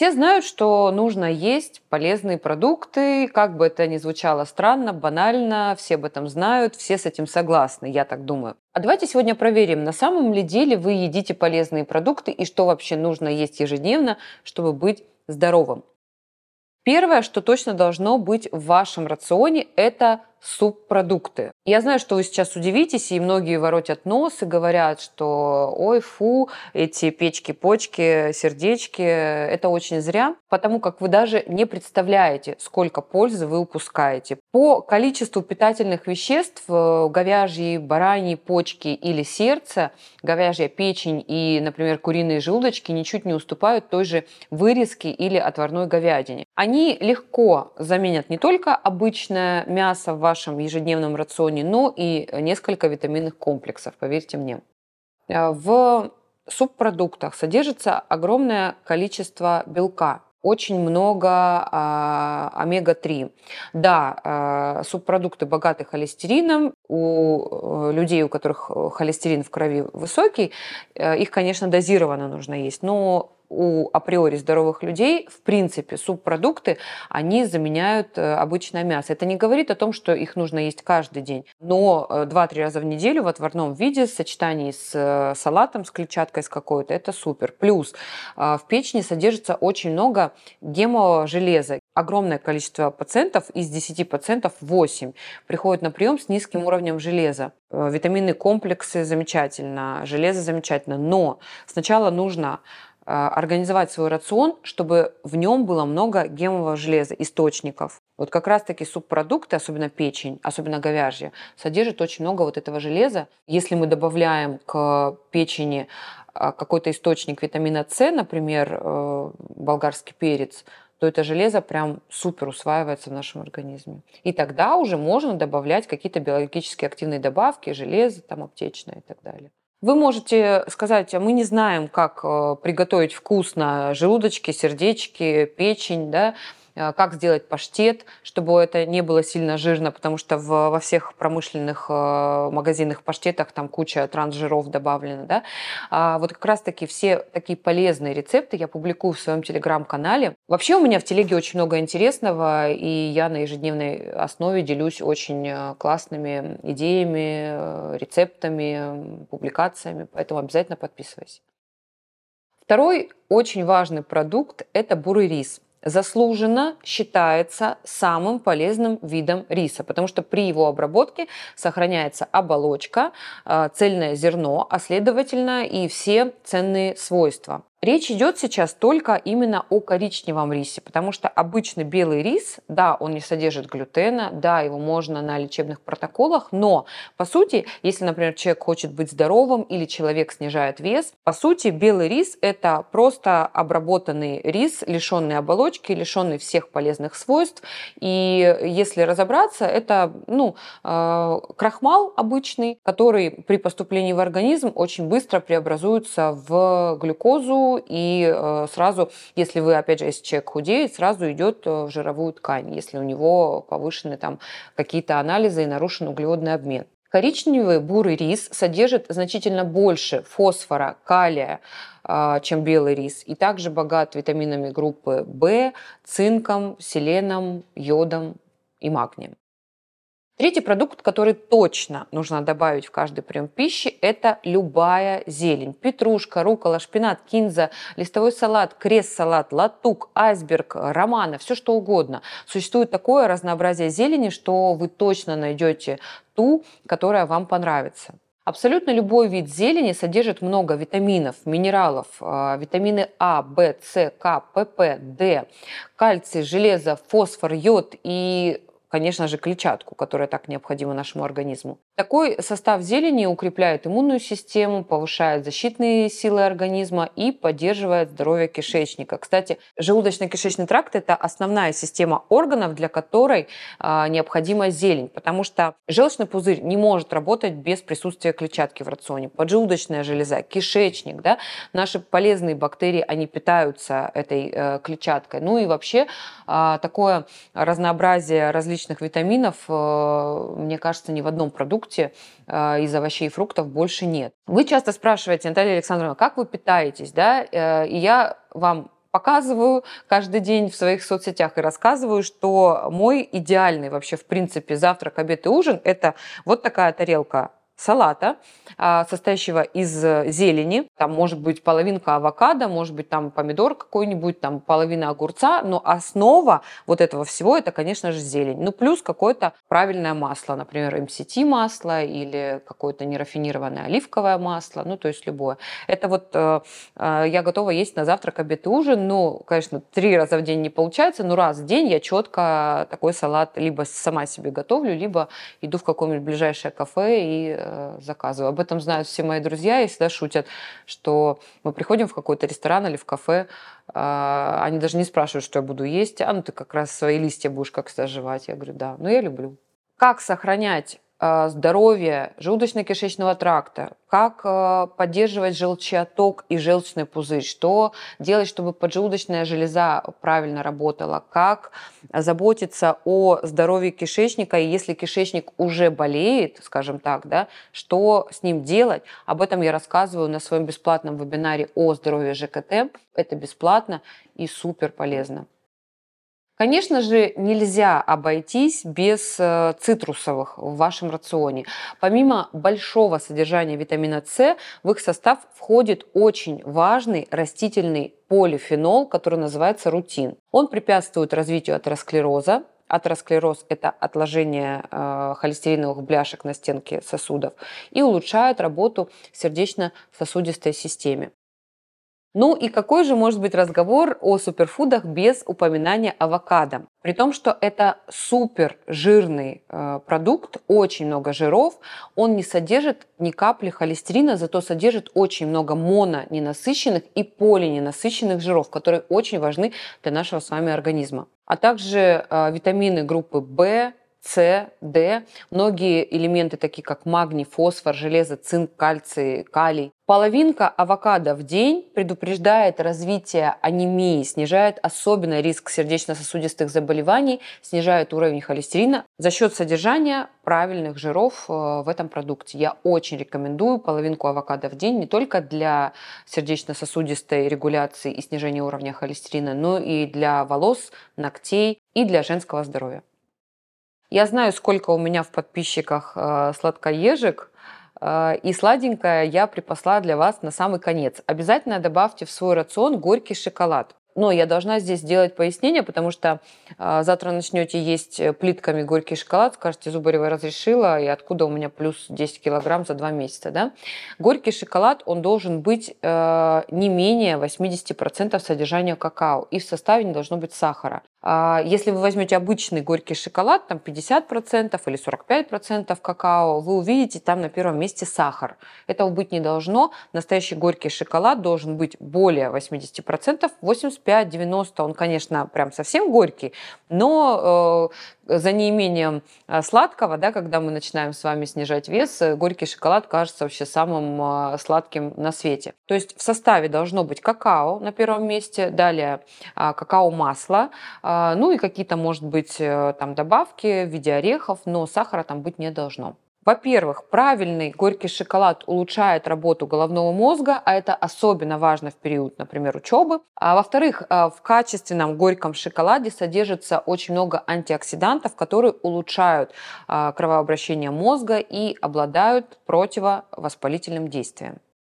Все знают, что нужно есть полезные продукты, как бы это ни звучало странно, банально, все об этом знают, все с этим согласны, я так думаю. А давайте сегодня проверим, на самом ли деле вы едите полезные продукты и что вообще нужно есть ежедневно, чтобы быть здоровым. Первое, что точно должно быть в вашем рационе, это субпродукты. Я знаю, что вы сейчас удивитесь, и многие воротят нос и говорят, что ой, фу, эти печки-почки, сердечки, это очень зря, потому как вы даже не представляете, сколько пользы вы упускаете. По количеству питательных веществ э, говяжьи, бараньи почки или сердце, говяжья печень и, например, куриные желудочки ничуть не уступают той же вырезке или отварной говядине. Они легко заменят не только обычное мясо в вашем ежедневном рационе, но и несколько витаминных комплексов, поверьте мне. Э, в субпродуктах содержится огромное количество белка, очень много а, омега-3. Да, а, субпродукты богаты холестерином. У э, людей, у которых холестерин в крови высокий, э, их, конечно, дозированно нужно есть. Но у априори здоровых людей, в принципе, субпродукты, они заменяют э, обычное мясо. Это не говорит о том, что их нужно есть каждый день, но 2-3 э, раза в неделю в отварном виде в сочетании с э, салатом, с клетчаткой с какой-то, это супер. Плюс в печени содержится очень много гемового железа. Огромное количество пациентов, из 10 пациентов 8 приходят на прием с низким уровнем железа. Витаминные комплексы замечательно, железо замечательно, но сначала нужно организовать свой рацион, чтобы в нем было много гемового железа, источников. Вот как раз-таки субпродукты, особенно печень, особенно говяжья, содержат очень много вот этого железа. Если мы добавляем к печени а, какой-то источник витамина С, например, э, болгарский перец, то это железо прям супер усваивается в нашем организме. И тогда уже можно добавлять какие-то биологически активные добавки, железо, там аптечное и так далее. Вы можете сказать, а мы не знаем, как э, приготовить вкусно желудочки, сердечки, печень, да, как сделать паштет, чтобы это не было сильно жирно, потому что в, во всех промышленных э, магазинных паштетах там куча трансжиров добавлено. Да? А вот как раз-таки все такие полезные рецепты я публикую в своем телеграм-канале. Вообще у меня в телеге очень много интересного, и я на ежедневной основе делюсь очень э, классными идеями, рецептами, публикациями, поэтому обязательно подписывайся. Второй очень важный продукт – это бурый рис – заслуженно считается самым полезным видом риса, потому что при его обработке сохраняется оболочка, а, цельное зерно, а следовательно и все ценные свойства. Речь идет сейчас только именно о коричневом рисе, потому что обычный белый рис, да, он не содержит глютена, да, его можно на лечебных протоколах, но, по сути, если, например, человек хочет быть здоровым или человек снижает вес, по сути, белый рис – это просто обработанный рис, лишенный оболочки, лишенный всех полезных свойств. И если разобраться, это ну, э, крахмал обычный, который при поступлении в организм очень быстро преобразуется в глюкозу, и э, сразу, если вы, опять же, если человек худеет, сразу идет э, в жировую ткань, если у него повышены там какие-то анализы и нарушен углеводный обмен. Коричневый бурый рис содержит значительно больше фосфора, калия, э, чем белый рис, и также богат витаминами группы В, цинком, селеном, йодом и магнием. Третий продукт, который точно нужно добавить в каждый прием пищи, это любая зелень. Петрушка, рукола, шпинат, кинза, листовой салат, крест-салат, латук, айсберг, романа, все что угодно. Существует такое разнообразие зелени, что вы точно найдете ту, которая вам понравится. Абсолютно любой вид зелени содержит много витаминов, минералов, а, витамины А, В, С, К, ПП, Д, кальций, железо, фосфор, йод и конечно же, клетчатку, которая так необходима нашему организму. Такой состав зелени укрепляет иммунную систему, повышает защитные силы организма и поддерживает здоровье кишечника. Кстати, желудочно-кишечный тракт – это основная система органов, для которой э, необходима зелень, потому что желчный пузырь не может работать без присутствия клетчатки в рационе. Поджелудочная железа, кишечник, да, наши полезные бактерии, они питаются этой э, клетчаткой. Ну и вообще э, такое разнообразие различных витаминов, э, мне кажется, ни в одном продукте продукте э, из овощей и фруктов больше нет. Вы часто спрашиваете, Наталья Александровна, как вы питаетесь, да? Э, и я вам показываю каждый день в своих соцсетях и рассказываю, что мой идеальный вообще, в принципе, завтрак, обед и ужин – это вот такая тарелка салата, а, состоящего из э, зелени. Там может быть половинка авокадо, может быть там помидор какой-нибудь, там половина огурца, но основа вот этого всего это, конечно же, зелень. Ну, плюс какое-то правильное масло, например, MCT масло или какое-то нерафинированное оливковое масло, ну, то есть любое. Это вот э, э, я готова есть на завтрак, обед и ужин. Ну, конечно, три раза в день не получается, но раз в день я четко такой салат либо сама себе готовлю, либо иду в какое-нибудь ближайшее кафе и Э, заказываю. Об этом знают все мои друзья и всегда шутят, что мы приходим в какой-то ресторан или в кафе, а, они даже не спрашивают, что я буду есть, а ну ты как раз свои листья будешь как то жевать. Я говорю, да, но я люблю. Как сохранять а, здоровье желудочно-кишечного тракта, как а, поддерживать желчеоток и желчный пузырь, что делать, чтобы поджелудочная железа правильно работала, как заботиться о здоровье кишечника, и если кишечник уже болеет, скажем так, да, что с ним делать, об этом я рассказываю на своем бесплатном вебинаре о здоровье ЖКТ. Это бесплатно и супер полезно. Конечно же, нельзя обойтись без э, цитрусовых в вашем рационе. Помимо большого содержания витамина С, в их состав входит очень важный растительный полифенол, который называется рутин. Он препятствует развитию атеросклероза, Атеросклероз – это отложение э, холестериновых бляшек на стенке сосудов и улучшает работу сердечно-сосудистой системе. Ну и какой же может быть разговор о суперфудах без упоминания авокадо? При том, что это супер жирный э, продукт, очень много жиров, он не содержит ни капли холестерина, зато содержит очень много мононенасыщенных и полиненасыщенных жиров, которые очень важны для нашего с вами организма. А также э, витамины группы В, с, Д, многие элементы, такие как магний, фосфор, железо, цинк, кальций, калий. Половинка авокадо в день предупреждает развитие анемии, снижает особенно риск сердечно-сосудистых заболеваний, снижает уровень холестерина за счет содержания правильных жиров э, в этом продукте. Я очень рекомендую половинку авокадо в день не только для сердечно-сосудистой регуляции и снижения уровня холестерина, но и для волос, ногтей и для женского здоровья. Я знаю, сколько у меня в подписчиках э, сладкоежек, э, и сладенькое я припасла для вас на самый конец. Обязательно добавьте в свой рацион горький шоколад. Но я должна здесь сделать пояснение, потому что э, завтра начнете есть плитками горький шоколад, скажете, Зубарева разрешила, и откуда у меня плюс 10 килограмм за два месяца. Да? Горький шоколад, он должен быть э, не менее 80% содержания какао, и в составе не должно быть сахара. А если вы возьмете обычный горький шоколад, там 50% или 45% какао, вы увидите там на первом месте сахар. Этого быть не должно. Настоящий горький шоколад должен быть более 80%, 85-90%. Он, конечно, прям совсем горький, но э, за неимением а, сладкого, да, когда мы начинаем с вами снижать вес, э, горький шоколад кажется вообще самым а, сладким на свете. То есть в составе должно быть какао на первом месте, далее а, какао-масло, ну и какие-то, может быть, э, там добавки в виде орехов, но сахара там быть не должно. Во-первых, правильный горький шоколад улучшает работу головного мозга, а это особенно важно в период, например, учебы. А во-вторых, э, в качественном горьком шоколаде содержится очень много антиоксидантов, которые улучшают э, кровообращение мозга и обладают противовоспалительным действием.